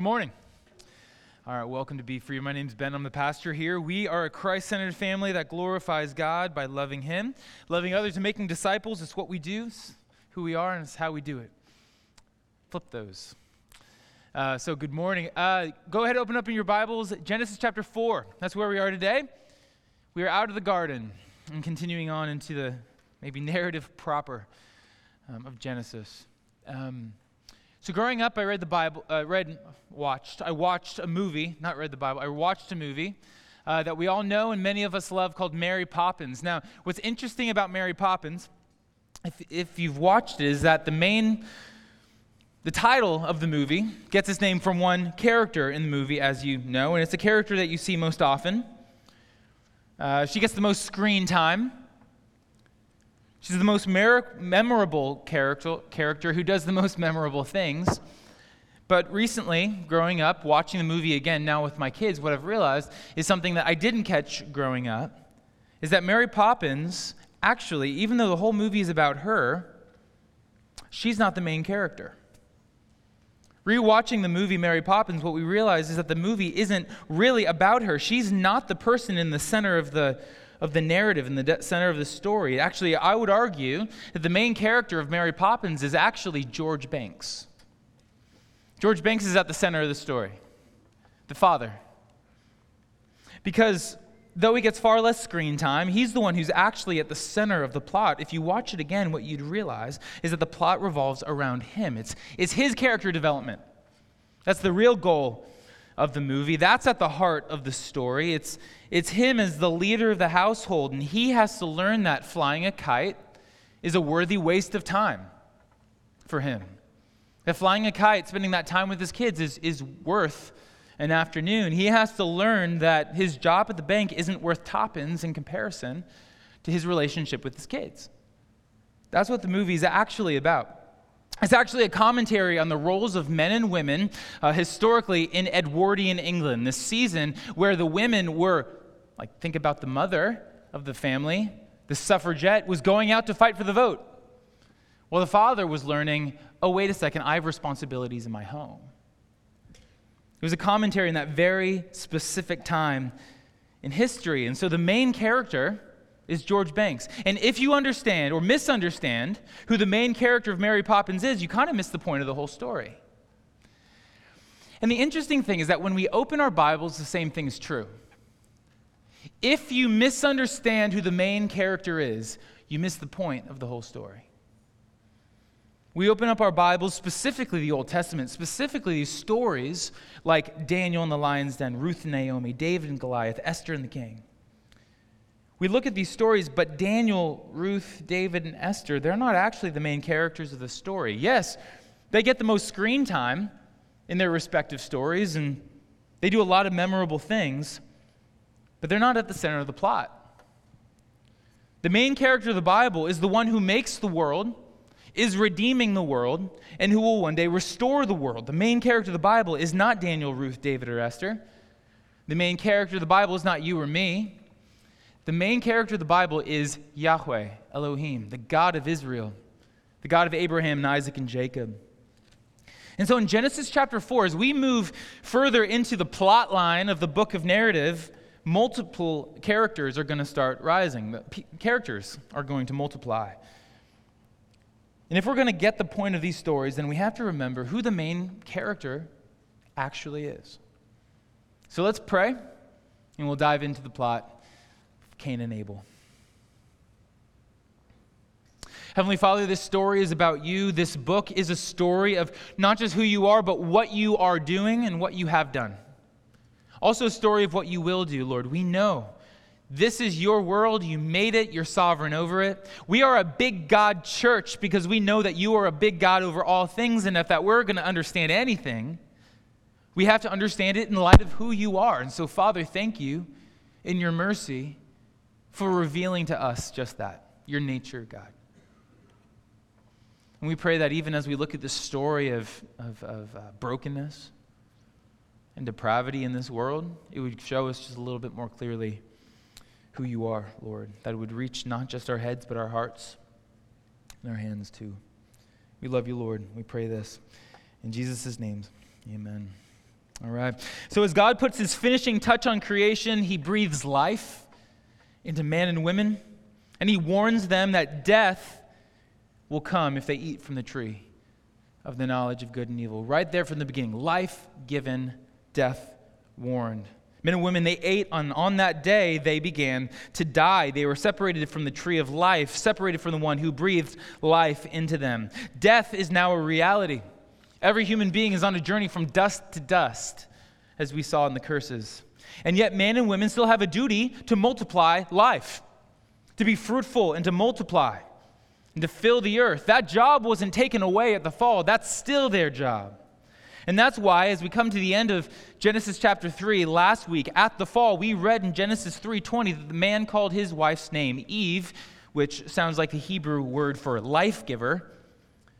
Good morning. All right, welcome to BeFree. My name's Ben. I'm the pastor here. We are a Christ centered family that glorifies God by loving Him, loving others, and making disciples. It's what we do, it's who we are, and it's how we do it. Flip those. Uh, so, good morning. Uh, go ahead, open up in your Bibles, Genesis chapter 4. That's where we are today. We are out of the garden and continuing on into the maybe narrative proper um, of Genesis. Um, so growing up, I read the Bible, uh, read, watched. I watched a movie, not read the Bible. I watched a movie uh, that we all know and many of us love called Mary Poppins. Now, what's interesting about Mary Poppins, if, if you've watched it, is that the main, the title of the movie gets its name from one character in the movie, as you know, and it's a character that you see most often. Uh, she gets the most screen time. She's the most mer- memorable character, character who does the most memorable things. But recently, growing up, watching the movie again now with my kids, what I've realized is something that I didn't catch growing up is that Mary Poppins, actually, even though the whole movie is about her, she's not the main character. Rewatching the movie Mary Poppins, what we realize is that the movie isn't really about her. She's not the person in the center of the, of the narrative in the center of the story. Actually, I would argue that the main character of Mary Poppins is actually George Banks. George Banks is at the center of the story, the father. Because though he gets far less screen time, he's the one who's actually at the center of the plot. If you watch it again, what you'd realize is that the plot revolves around him. It's, it's his character development. That's the real goal of the movie. That's at the heart of the story. It's, it's him as the leader of the household, and he has to learn that flying a kite is a worthy waste of time for him. That flying a kite, spending that time with his kids, is, is worth an afternoon. He has to learn that his job at the bank isn't worth tuppence in comparison to his relationship with his kids. That's what the movie is actually about. It's actually a commentary on the roles of men and women uh, historically in Edwardian England, this season where the women were, like, think about the mother of the family, the suffragette, was going out to fight for the vote. Well, the father was learning, oh, wait a second, I have responsibilities in my home. It was a commentary in that very specific time in history. And so the main character is George Banks. And if you understand or misunderstand who the main character of Mary Poppins is, you kind of miss the point of the whole story. And the interesting thing is that when we open our Bibles, the same thing is true. If you misunderstand who the main character is, you miss the point of the whole story. We open up our Bibles, specifically the Old Testament, specifically these stories like Daniel and the lion's den, Ruth and Naomi, David and Goliath, Esther and the king. We look at these stories, but Daniel, Ruth, David, and Esther, they're not actually the main characters of the story. Yes, they get the most screen time in their respective stories, and they do a lot of memorable things, but they're not at the center of the plot. The main character of the Bible is the one who makes the world, is redeeming the world, and who will one day restore the world. The main character of the Bible is not Daniel, Ruth, David, or Esther. The main character of the Bible is not you or me. The main character of the Bible is Yahweh, Elohim, the God of Israel, the God of Abraham and Isaac and Jacob. And so in Genesis chapter 4, as we move further into the plot line of the book of narrative, multiple characters are going to start rising. The p- characters are going to multiply. And if we're going to get the point of these stories, then we have to remember who the main character actually is. So let's pray, and we'll dive into the plot Cain and Abel. Heavenly Father, this story is about you. This book is a story of not just who you are, but what you are doing and what you have done. Also, a story of what you will do, Lord. We know this is your world. You made it. You're sovereign over it. We are a big God church because we know that you are a big God over all things. And if that we're going to understand anything, we have to understand it in light of who you are. And so, Father, thank you in your mercy for revealing to us just that your nature, God. And we pray that even as we look at the story of, of, of uh, brokenness and depravity in this world, it would show us just a little bit more clearly who you are, Lord. That would reach not just our heads, but our hearts and our hands too. We love you, Lord. We pray this. In Jesus' name, amen. All right. So, as God puts his finishing touch on creation, he breathes life into men and women, and he warns them that death will come if they eat from the tree of the knowledge of good and evil. Right there from the beginning life given, death warned. Men and women, they ate on, on that day, they began to die. They were separated from the tree of life, separated from the one who breathed life into them. Death is now a reality. Every human being is on a journey from dust to dust, as we saw in the curses. And yet, men and women still have a duty to multiply life, to be fruitful and to multiply, and to fill the earth. That job wasn't taken away at the fall, that's still their job. And that's why, as we come to the end of Genesis chapter 3, last week at the fall, we read in Genesis 3:20 that the man called his wife's name Eve, which sounds like the Hebrew word for life giver,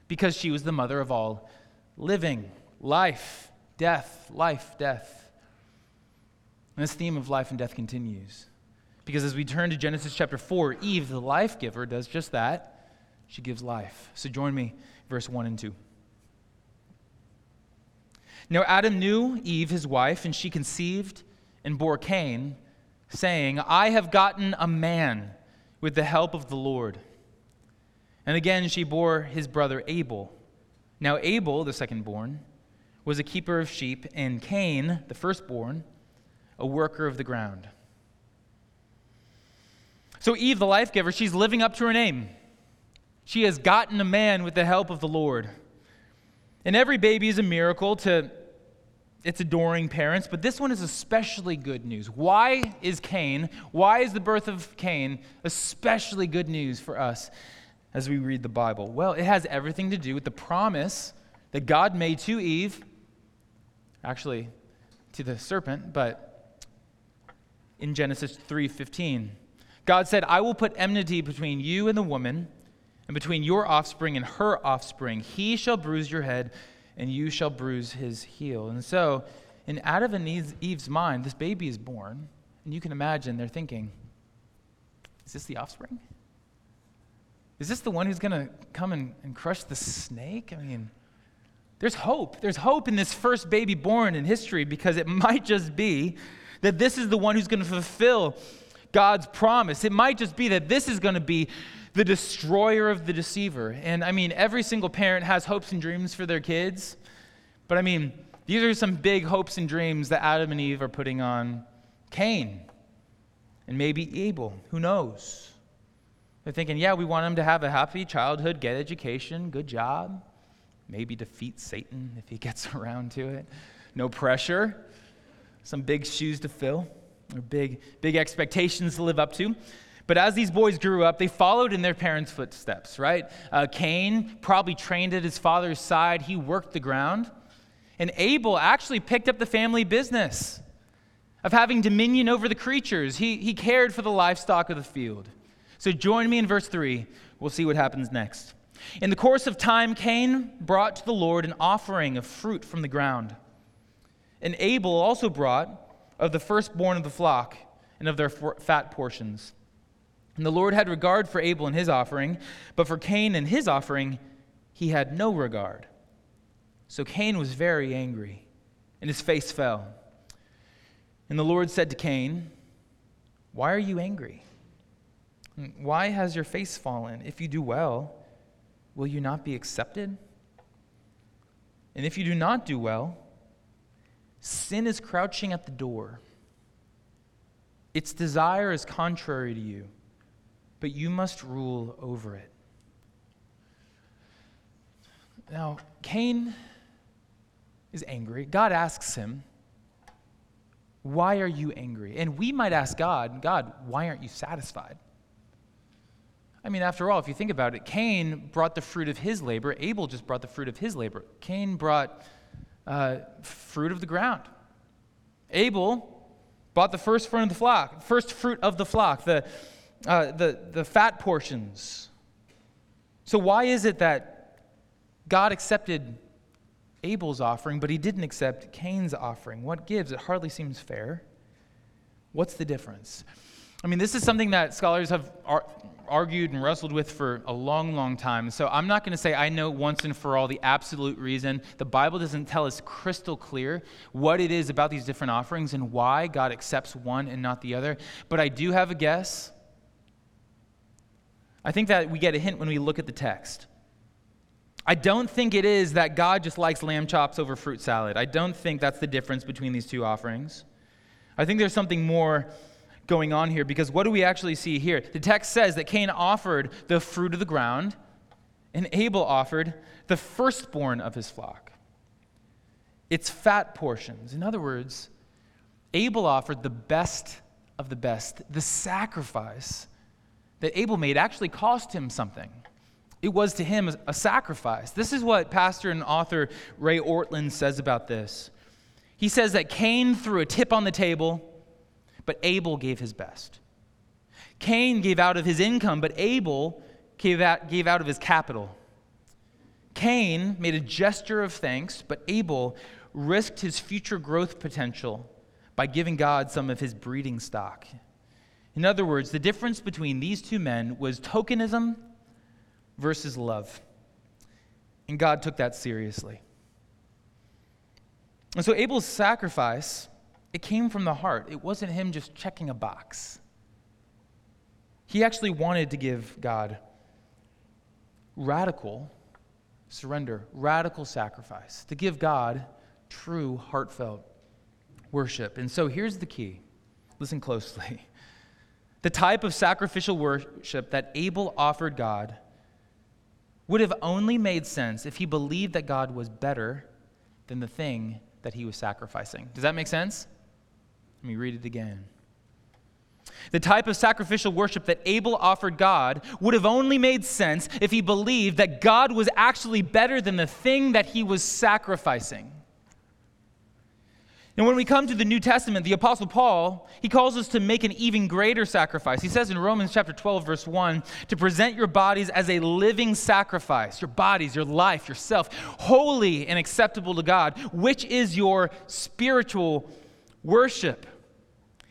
because she was the mother of all living, life, death, life, death. And this theme of life and death continues. Because as we turn to Genesis chapter 4, Eve, the life giver, does just that. She gives life. So join me, verse 1 and 2. Now Adam knew Eve, his wife, and she conceived and bore Cain, saying, I have gotten a man with the help of the Lord. And again she bore his brother Abel. Now Abel, the second born, was a keeper of sheep, and Cain, the firstborn, a worker of the ground. So Eve, the life giver, she's living up to her name. She has gotten a man with the help of the Lord. And every baby is a miracle to its adoring parents, but this one is especially good news. Why is Cain, why is the birth of Cain especially good news for us as we read the Bible? Well, it has everything to do with the promise that God made to Eve, actually to the serpent, but in Genesis 3:15. God said, "I will put enmity between you and the woman, and between your offspring and her offspring. He shall bruise your head, and you shall bruise his heel. And so, in Adam and Eve's mind, this baby is born, and you can imagine they're thinking, is this the offspring? Is this the one who's going to come and, and crush the snake? I mean, there's hope. There's hope in this first baby born in history because it might just be that this is the one who's going to fulfill God's promise. It might just be that this is going to be the destroyer of the deceiver. And I mean, every single parent has hopes and dreams for their kids. But I mean, these are some big hopes and dreams that Adam and Eve are putting on Cain and maybe Abel. Who knows? They're thinking, yeah, we want him to have a happy childhood, get education, good job, maybe defeat Satan if he gets around to it. No pressure, some big shoes to fill, or big, big expectations to live up to. But as these boys grew up, they followed in their parents' footsteps, right? Uh, Cain probably trained at his father's side, he worked the ground. And Abel actually picked up the family business of having dominion over the creatures. He, he cared for the livestock of the field. So join me in verse 3. We'll see what happens next. In the course of time, Cain brought to the Lord an offering of fruit from the ground. And Abel also brought of the firstborn of the flock and of their fat portions. And the Lord had regard for Abel and his offering, but for Cain and his offering, he had no regard. So Cain was very angry, and his face fell. And the Lord said to Cain, Why are you angry? Why has your face fallen? If you do well, will you not be accepted? And if you do not do well, sin is crouching at the door. Its desire is contrary to you but you must rule over it. Now, Cain is angry. God asks him, Why are you angry? And we might ask God, God, why aren't you satisfied? I mean, after all, if you think about it, Cain brought the fruit of his labor. Abel just brought the fruit of his labor. Cain brought uh, fruit of the ground. Abel bought the first fruit of the flock, first fruit of the flock, the, uh, the, the fat portions. So, why is it that God accepted Abel's offering, but he didn't accept Cain's offering? What gives? It hardly seems fair. What's the difference? I mean, this is something that scholars have ar- argued and wrestled with for a long, long time. So I'm not going to say I know once and for all the absolute reason. The Bible doesn't tell us crystal clear what it is about these different offerings and why God accepts one and not the other. But I do have a guess. I think that we get a hint when we look at the text. I don't think it is that God just likes lamb chops over fruit salad. I don't think that's the difference between these two offerings. I think there's something more going on here because what do we actually see here? The text says that Cain offered the fruit of the ground, and Abel offered the firstborn of his flock. It's fat portions. In other words, Abel offered the best of the best. The sacrifice that Abel made actually cost him something. It was to him a sacrifice. This is what pastor and author Ray Ortlund says about this. He says that Cain threw a tip on the table but Abel gave his best. Cain gave out of his income, but Abel gave out, gave out of his capital. Cain made a gesture of thanks, but Abel risked his future growth potential by giving God some of his breeding stock. In other words, the difference between these two men was tokenism versus love. And God took that seriously. And so Abel's sacrifice it came from the heart. It wasn't him just checking a box. He actually wanted to give God radical surrender, radical sacrifice, to give God true, heartfelt worship. And so here's the key listen closely. The type of sacrificial worship that Abel offered God would have only made sense if he believed that God was better than the thing that he was sacrificing. Does that make sense? Let me read it again. The type of sacrificial worship that Abel offered God would have only made sense if he believed that God was actually better than the thing that he was sacrificing. And when we come to the New Testament, the Apostle Paul, he calls us to make an even greater sacrifice. He says in Romans chapter 12, verse 1, to present your bodies as a living sacrifice, your bodies, your life, yourself, holy and acceptable to God, which is your spiritual worship.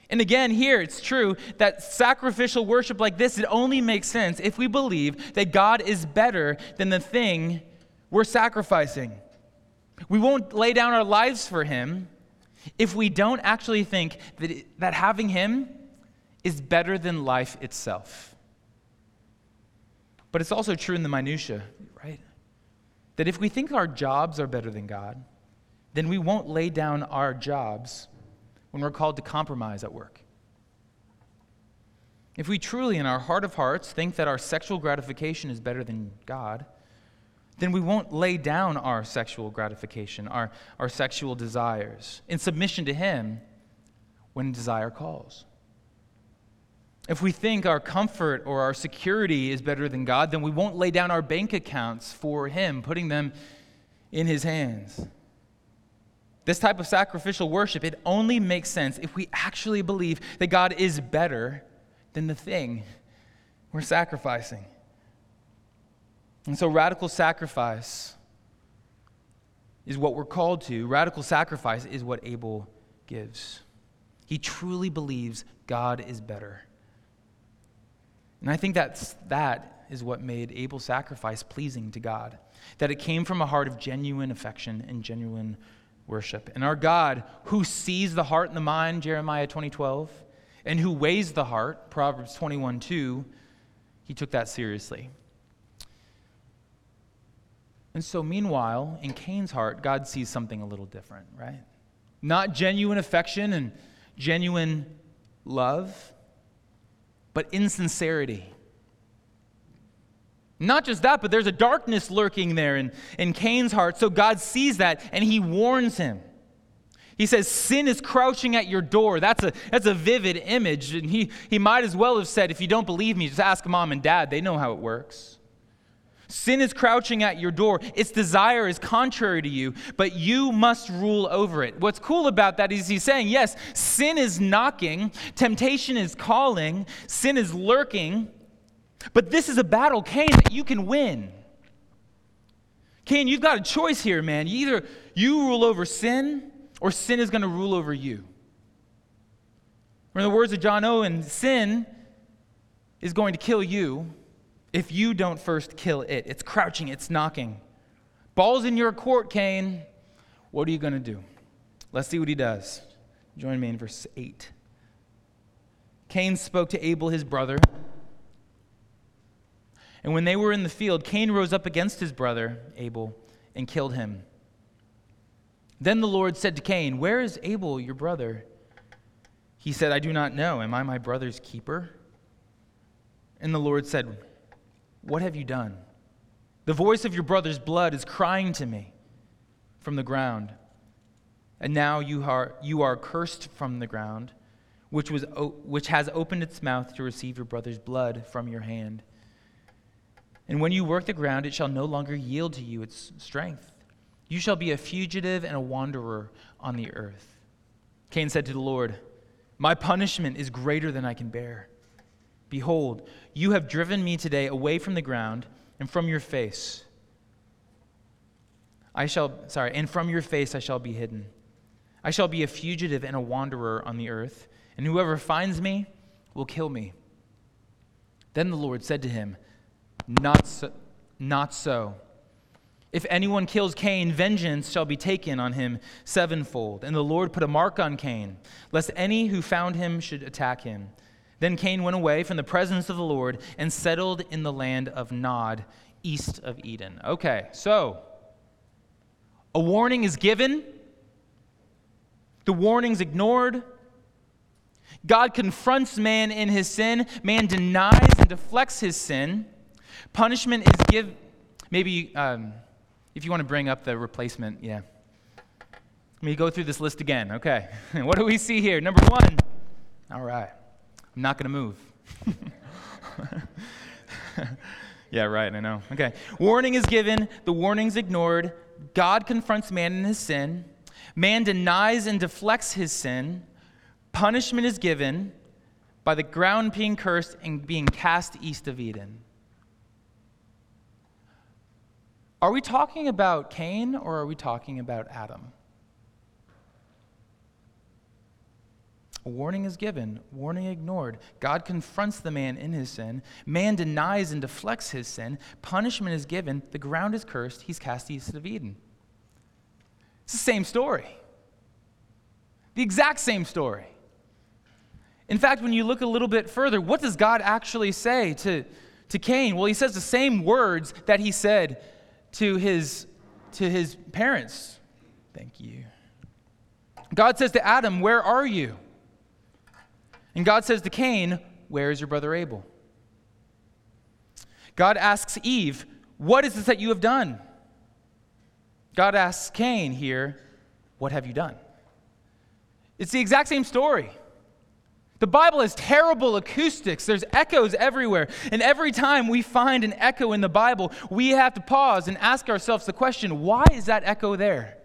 And again, here it's true that sacrificial worship like this, it only makes sense if we believe that God is better than the thing we're sacrificing. We won't lay down our lives for Him if we don't actually think that, that having Him is better than life itself. But it's also true in the minutiae, right? That if we think our jobs are better than God, then we won't lay down our jobs when we're called to compromise at work. If we truly, in our heart of hearts, think that our sexual gratification is better than God, then we won't lay down our sexual gratification, our, our sexual desires, in submission to Him when desire calls. If we think our comfort or our security is better than God, then we won't lay down our bank accounts for Him, putting them in His hands. This type of sacrificial worship, it only makes sense if we actually believe that God is better than the thing we're sacrificing. And so, radical sacrifice is what we're called to. Radical sacrifice is what Abel gives. He truly believes God is better. And I think that's, that is what made Abel's sacrifice pleasing to God. That it came from a heart of genuine affection and genuine worship. And our God, who sees the heart and the mind, Jeremiah 2012, and who weighs the heart, Proverbs 21 2, he took that seriously. And so, meanwhile, in Cain's heart, God sees something a little different, right? Not genuine affection and genuine love, but insincerity not just that, but there's a darkness lurking there in, in Cain's heart. So God sees that and he warns him. He says, Sin is crouching at your door. That's a, that's a vivid image. And he, he might as well have said, If you don't believe me, just ask mom and dad. They know how it works. Sin is crouching at your door. Its desire is contrary to you, but you must rule over it. What's cool about that is he's saying, yes, sin is knocking, temptation is calling, sin is lurking, but this is a battle, Cain, that you can win. Cain, you've got a choice here, man. Either you rule over sin or sin is going to rule over you. In the words of John Owen, sin is going to kill you if you don't first kill it. It's crouching, it's knocking. Ball's in your court, Cain. What are you going to do? Let's see what he does. Join me in verse 8. Cain spoke to Abel, his brother. And when they were in the field, Cain rose up against his brother, Abel, and killed him. Then the Lord said to Cain, Where is Abel, your brother? He said, I do not know. Am I my brother's keeper? And the Lord said, What have you done? The voice of your brother's blood is crying to me from the ground. And now you are, you are cursed from the ground, which, was, which has opened its mouth to receive your brother's blood from your hand. And when you work the ground, it shall no longer yield to you its strength. You shall be a fugitive and a wanderer on the earth. Cain said to the Lord, My punishment is greater than I can bear. Behold, you have driven me today away from the ground and from your face. I shall, sorry, and from your face I shall be hidden. I shall be a fugitive and a wanderer on the earth, and whoever finds me will kill me. Then the Lord said to him, Not so. Not so. If anyone kills Cain, vengeance shall be taken on him sevenfold. And the Lord put a mark on Cain, lest any who found him should attack him. Then Cain went away from the presence of the Lord and settled in the land of Nod, east of Eden. Okay, so a warning is given, the warning's ignored. God confronts man in his sin, man denies and deflects his sin. Punishment is given. Maybe um, if you want to bring up the replacement, yeah. Let me go through this list again. Okay. what do we see here? Number one. All right. I'm not going to move. yeah, right, I know. Okay. Warning is given, the warning's ignored. God confronts man in his sin. Man denies and deflects his sin. Punishment is given by the ground being cursed and being cast east of Eden. Are we talking about Cain or are we talking about Adam? A warning is given, warning ignored. God confronts the man in his sin. Man denies and deflects his sin. Punishment is given. The ground is cursed. He's cast east of Eden. It's the same story. The exact same story. In fact, when you look a little bit further, what does God actually say to, to Cain? Well, he says the same words that he said to his, to his parents. Thank you. God says to Adam, Where are you? And God says to Cain, Where is your brother Abel? God asks Eve, What is this that you have done? God asks Cain here, What have you done? It's the exact same story. The Bible has terrible acoustics. There's echoes everywhere. And every time we find an echo in the Bible, we have to pause and ask ourselves the question why is that echo there?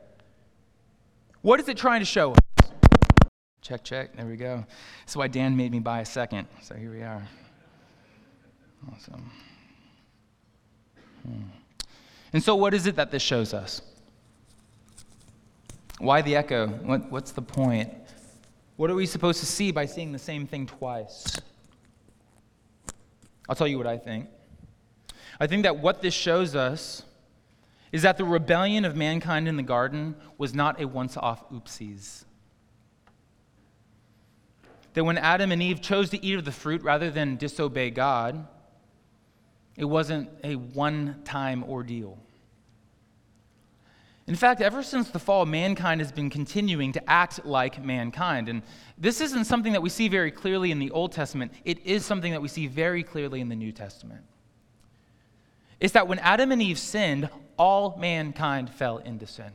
What is it trying to show us? Check, check. There we go. That's why Dan made me buy a second. So here we are. Awesome. Hmm. And so, what is it that this shows us? Why the echo? What, what's the point? What are we supposed to see by seeing the same thing twice? I'll tell you what I think. I think that what this shows us is that the rebellion of mankind in the garden was not a once off oopsies that when Adam and Eve chose to eat of the fruit rather than disobey God, it wasn't a one time ordeal. In fact, ever since the fall, mankind has been continuing to act like mankind. And this isn't something that we see very clearly in the Old Testament, it is something that we see very clearly in the New Testament. It's that when Adam and Eve sinned, all mankind fell into sin.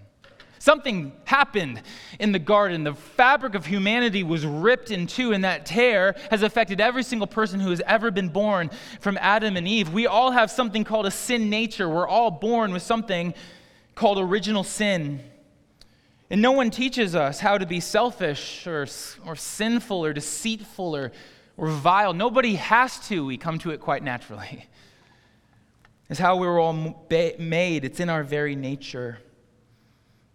Something happened in the garden. The fabric of humanity was ripped in two, and that tear has affected every single person who has ever been born from Adam and Eve. We all have something called a sin nature. We're all born with something called original sin. And no one teaches us how to be selfish or, or sinful or deceitful or, or vile. Nobody has to. We come to it quite naturally. It's how we were all made, it's in our very nature.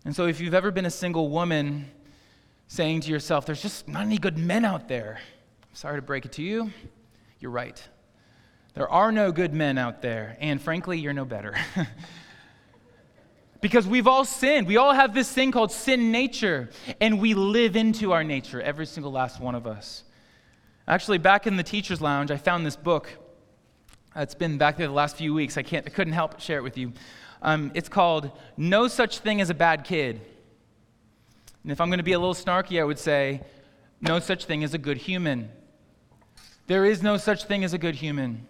And so, if you've ever been a single woman saying to yourself, there's just not any good men out there, sorry to break it to you, you're right. There are no good men out there, and frankly, you're no better. because we've all sinned. We all have this thing called sin nature, and we live into our nature, every single last one of us. Actually, back in the teacher's lounge, I found this book. It's been back there the last few weeks. I, can't, I couldn't help but share it with you. Um, it's called No Such Thing as a Bad Kid. And if I'm going to be a little snarky, I would say, No such thing as a good human. There is no such thing as a good human.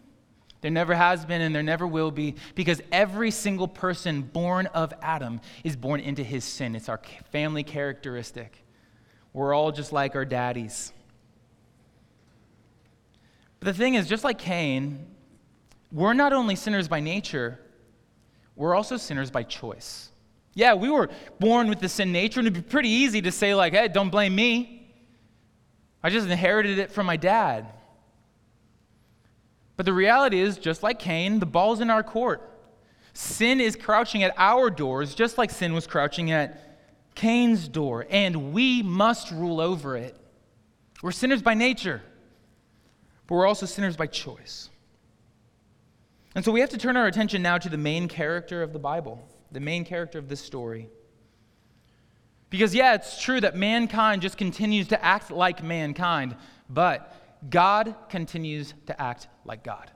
There never has been and there never will be because every single person born of Adam is born into his sin. It's our family characteristic. We're all just like our daddies. But the thing is, just like Cain, we're not only sinners by nature, we're also sinners by choice. Yeah, we were born with the sin nature, and it'd be pretty easy to say, like, hey, don't blame me. I just inherited it from my dad. But the reality is, just like Cain, the ball's in our court. Sin is crouching at our doors, just like sin was crouching at Cain's door, and we must rule over it. We're sinners by nature, but we're also sinners by choice. And so we have to turn our attention now to the main character of the Bible, the main character of this story. Because, yeah, it's true that mankind just continues to act like mankind, but God continues to act like God.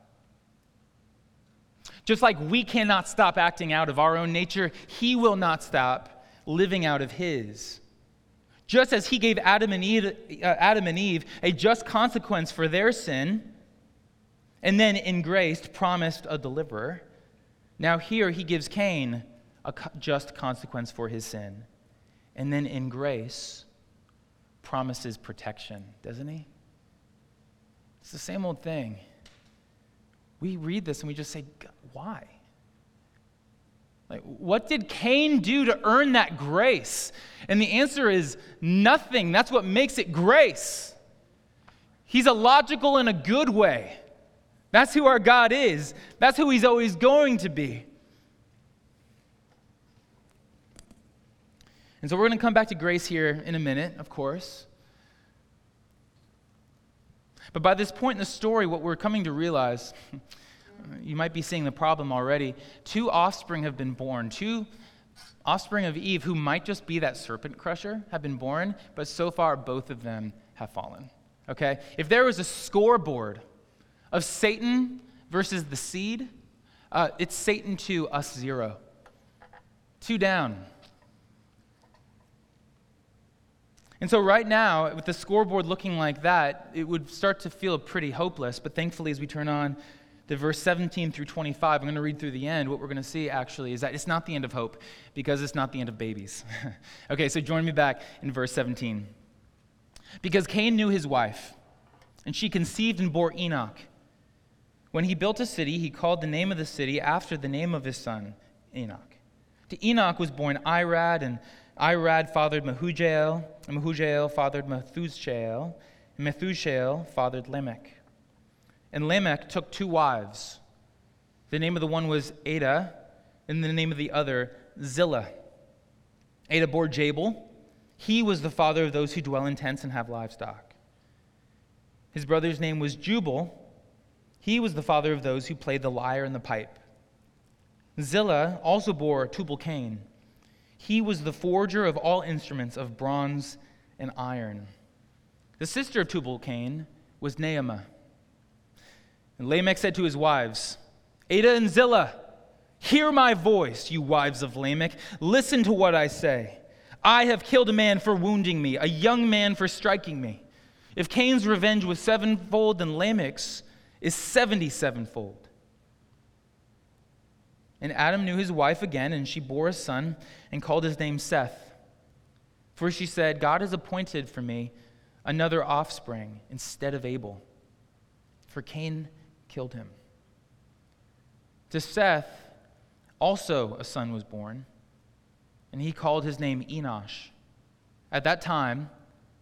Just like we cannot stop acting out of our own nature, He will not stop living out of His. Just as He gave Adam and Eve, uh, Adam and Eve a just consequence for their sin, and then in grace promised a deliverer, now here He gives Cain a just consequence for his sin, and then in grace promises protection, doesn't He? It's the same old thing. We read this and we just say, why? Like, what did Cain do to earn that grace? And the answer is nothing. That's what makes it grace. He's illogical in a good way. That's who our God is. That's who He's always going to be. And so we're going to come back to grace here in a minute, of course. But by this point in the story, what we're coming to realize, you might be seeing the problem already. Two offspring have been born. Two offspring of Eve, who might just be that serpent crusher, have been born, but so far both of them have fallen. Okay? If there was a scoreboard of Satan versus the seed, uh, it's Satan two, us zero. Two down. And so, right now, with the scoreboard looking like that, it would start to feel pretty hopeless. But thankfully, as we turn on the verse 17 through 25, I'm going to read through the end. What we're going to see actually is that it's not the end of hope because it's not the end of babies. okay, so join me back in verse 17. Because Cain knew his wife, and she conceived and bore Enoch. When he built a city, he called the name of the city after the name of his son, Enoch. To Enoch was born Irad, and Irad fathered Mehujael, and Mehujael fathered Methushael, and Methushael fathered Lamech. And Lamech took two wives. The name of the one was Adah, and the name of the other, Zillah. Adah bore Jabal. He was the father of those who dwell in tents and have livestock. His brother's name was Jubal. He was the father of those who played the lyre and the pipe. Zillah also bore Tubal Cain. He was the forger of all instruments of bronze and iron. The sister of Tubal Cain was Naamah. And Lamech said to his wives, Adah and Zillah, hear my voice, you wives of Lamech. Listen to what I say. I have killed a man for wounding me, a young man for striking me. If Cain's revenge was sevenfold, then Lamech's is seventy sevenfold. And Adam knew his wife again, and she bore a son and called his name Seth. For she said, God has appointed for me another offspring instead of Abel, for Cain killed him. To Seth also a son was born, and he called his name Enosh. At that time,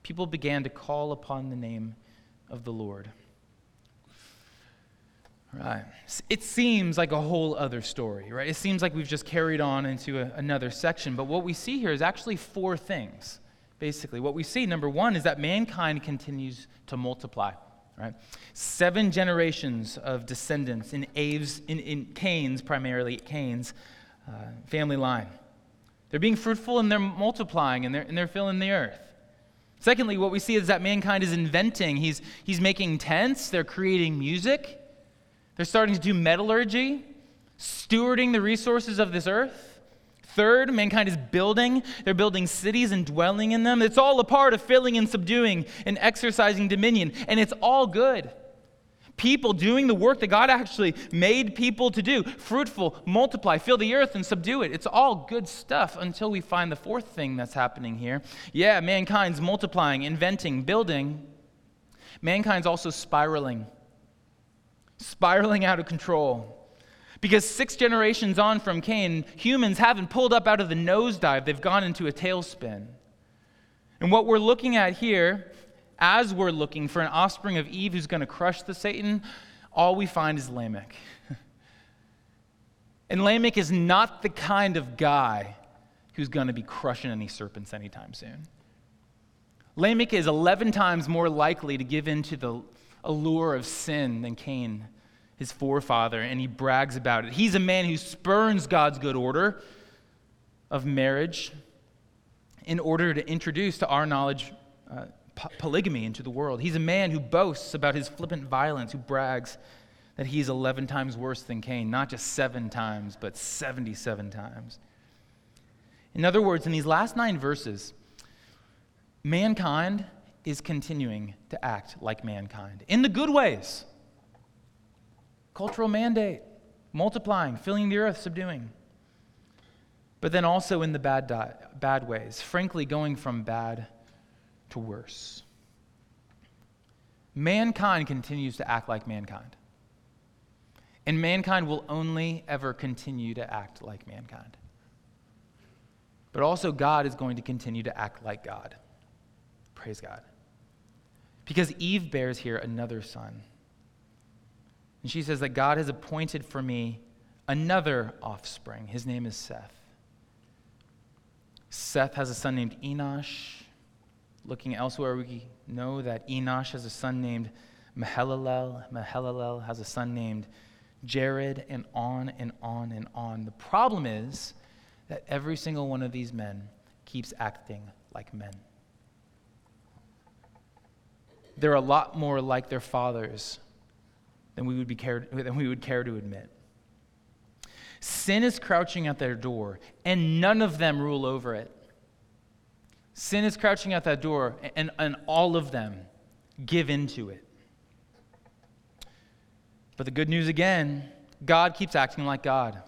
people began to call upon the name of the Lord. Right. It seems like a whole other story, right? It seems like we've just carried on into a, another section. But what we see here is actually four things, basically. What we see, number one, is that mankind continues to multiply. right? Seven generations of descendants in Aves, in, in Cain's, primarily Cain's uh, family line. They're being fruitful and they're multiplying and they're, and they're filling the earth. Secondly, what we see is that mankind is inventing. He's, he's making tents, they're creating music, they're starting to do metallurgy, stewarding the resources of this earth. Third, mankind is building. They're building cities and dwelling in them. It's all a part of filling and subduing and exercising dominion, and it's all good. People doing the work that God actually made people to do fruitful, multiply, fill the earth, and subdue it. It's all good stuff until we find the fourth thing that's happening here. Yeah, mankind's multiplying, inventing, building. Mankind's also spiraling, spiraling out of control. Because six generations on from Cain, humans haven't pulled up out of the nosedive, they've gone into a tailspin. And what we're looking at here, as we're looking for an offspring of Eve who's going to crush the Satan, all we find is Lamech. and Lamech is not the kind of guy who's going to be crushing any serpents anytime soon. Lamech is 11 times more likely to give in to the allure of sin than Cain his forefather, and he brags about it. He's a man who spurns God's good order of marriage in order to introduce to our knowledge uh, po- polygamy into the world. He's a man who boasts about his flippant violence, who brags that he's 11 times worse than Cain, not just seven times, but 77 times. In other words, in these last nine verses, mankind is continuing to act like mankind in the good ways cultural mandate, multiplying, filling the earth, subduing. But then also in the bad, di- bad ways, frankly, going from bad to worse. Mankind continues to act like mankind. And mankind will only ever continue to act like mankind. But also, God is going to continue to act like God. Praise God. Because Eve bears here another son. And she says that God has appointed for me another offspring. His name is Seth. Seth has a son named Enosh. Looking elsewhere, we know that Enosh has a son named Mahalalel. Mahalalel has a son named Jared, and on and on and on. The problem is that every single one of these men keeps acting like men. They're a lot more like their fathers than we would, be care, than we would care to admit. Sin is crouching at their door, and none of them rule over it. Sin is crouching at that door, and, and all of them give into it. But the good news again God keeps acting like God.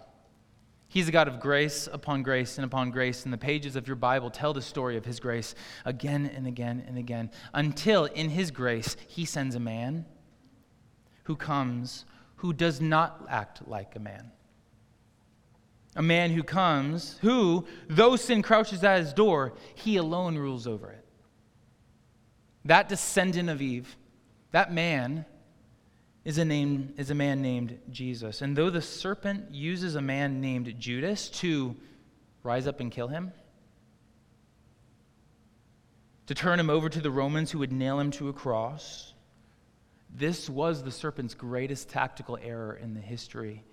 He's a God of grace upon grace and upon grace, and the pages of your Bible tell the story of His grace again and again and again until in His grace He sends a man who comes who does not act like a man. A man who comes, who, though sin crouches at his door, he alone rules over it. That descendant of Eve, that man, is a, name, is a man named Jesus. And though the serpent uses a man named Judas to rise up and kill him, to turn him over to the Romans who would nail him to a cross, this was the serpent's greatest tactical error in the history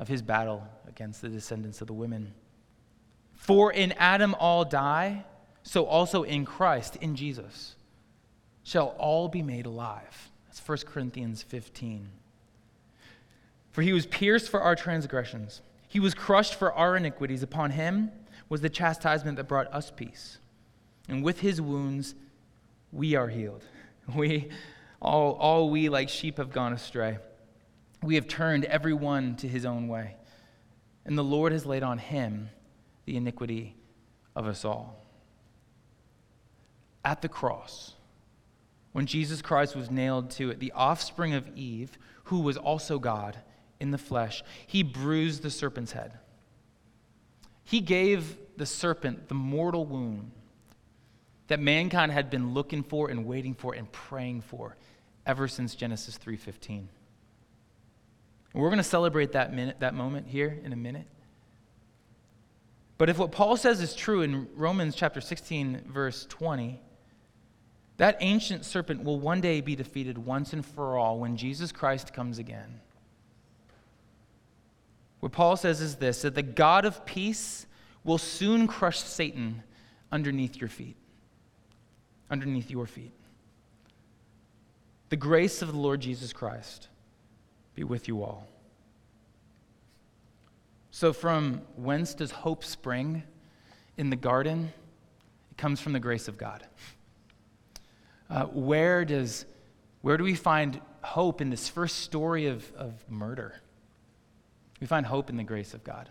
of his battle against the descendants of the women. For in Adam all die, so also in Christ, in Jesus, shall all be made alive. That's 1 Corinthians 15. For he was pierced for our transgressions, he was crushed for our iniquities. Upon him was the chastisement that brought us peace. And with his wounds, we are healed. We all, all we like sheep have gone astray. We have turned every one to his own way. And the Lord has laid on him the iniquity of us all. At the cross, when Jesus Christ was nailed to it, the offspring of Eve, who was also God in the flesh, he bruised the serpent's head. He gave the serpent the mortal wound that mankind had been looking for and waiting for and praying for ever since Genesis 3:15. And we're going to celebrate that minute that moment here in a minute. But if what Paul says is true in Romans chapter 16 verse 20, That ancient serpent will one day be defeated once and for all when Jesus Christ comes again. What Paul says is this that the God of peace will soon crush Satan underneath your feet. Underneath your feet. The grace of the Lord Jesus Christ be with you all. So, from whence does hope spring in the garden? It comes from the grace of God. Uh, where, does, where do we find hope in this first story of, of murder? We find hope in the grace of God.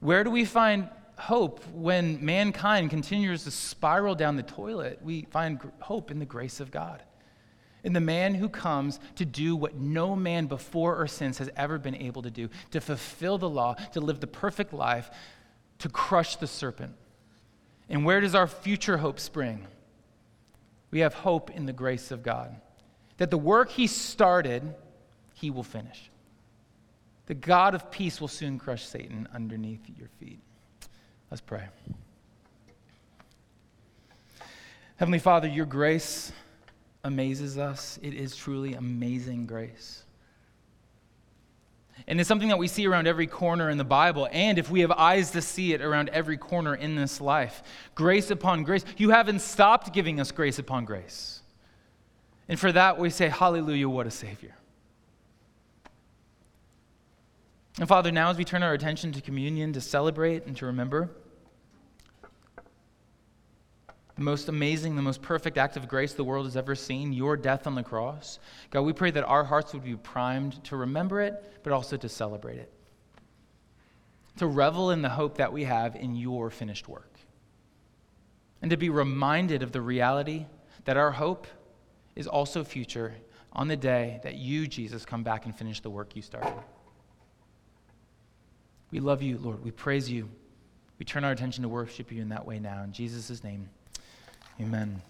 Where do we find hope when mankind continues to spiral down the toilet? We find hope in the grace of God. In the man who comes to do what no man before or since has ever been able to do, to fulfill the law, to live the perfect life, to crush the serpent. And where does our future hope spring? We have hope in the grace of God. That the work He started, He will finish. The God of peace will soon crush Satan underneath your feet. Let's pray. Heavenly Father, your grace amazes us. It is truly amazing grace. And it's something that we see around every corner in the Bible. And if we have eyes to see it around every corner in this life, grace upon grace. You haven't stopped giving us grace upon grace. And for that, we say, Hallelujah, what a Savior. And Father, now as we turn our attention to communion to celebrate and to remember, the most amazing, the most perfect act of grace the world has ever seen, your death on the cross. God, we pray that our hearts would be primed to remember it, but also to celebrate it. To revel in the hope that we have in your finished work. And to be reminded of the reality that our hope is also future on the day that you, Jesus, come back and finish the work you started. We love you, Lord. We praise you. We turn our attention to worship you in that way now. In Jesus' name. Amen.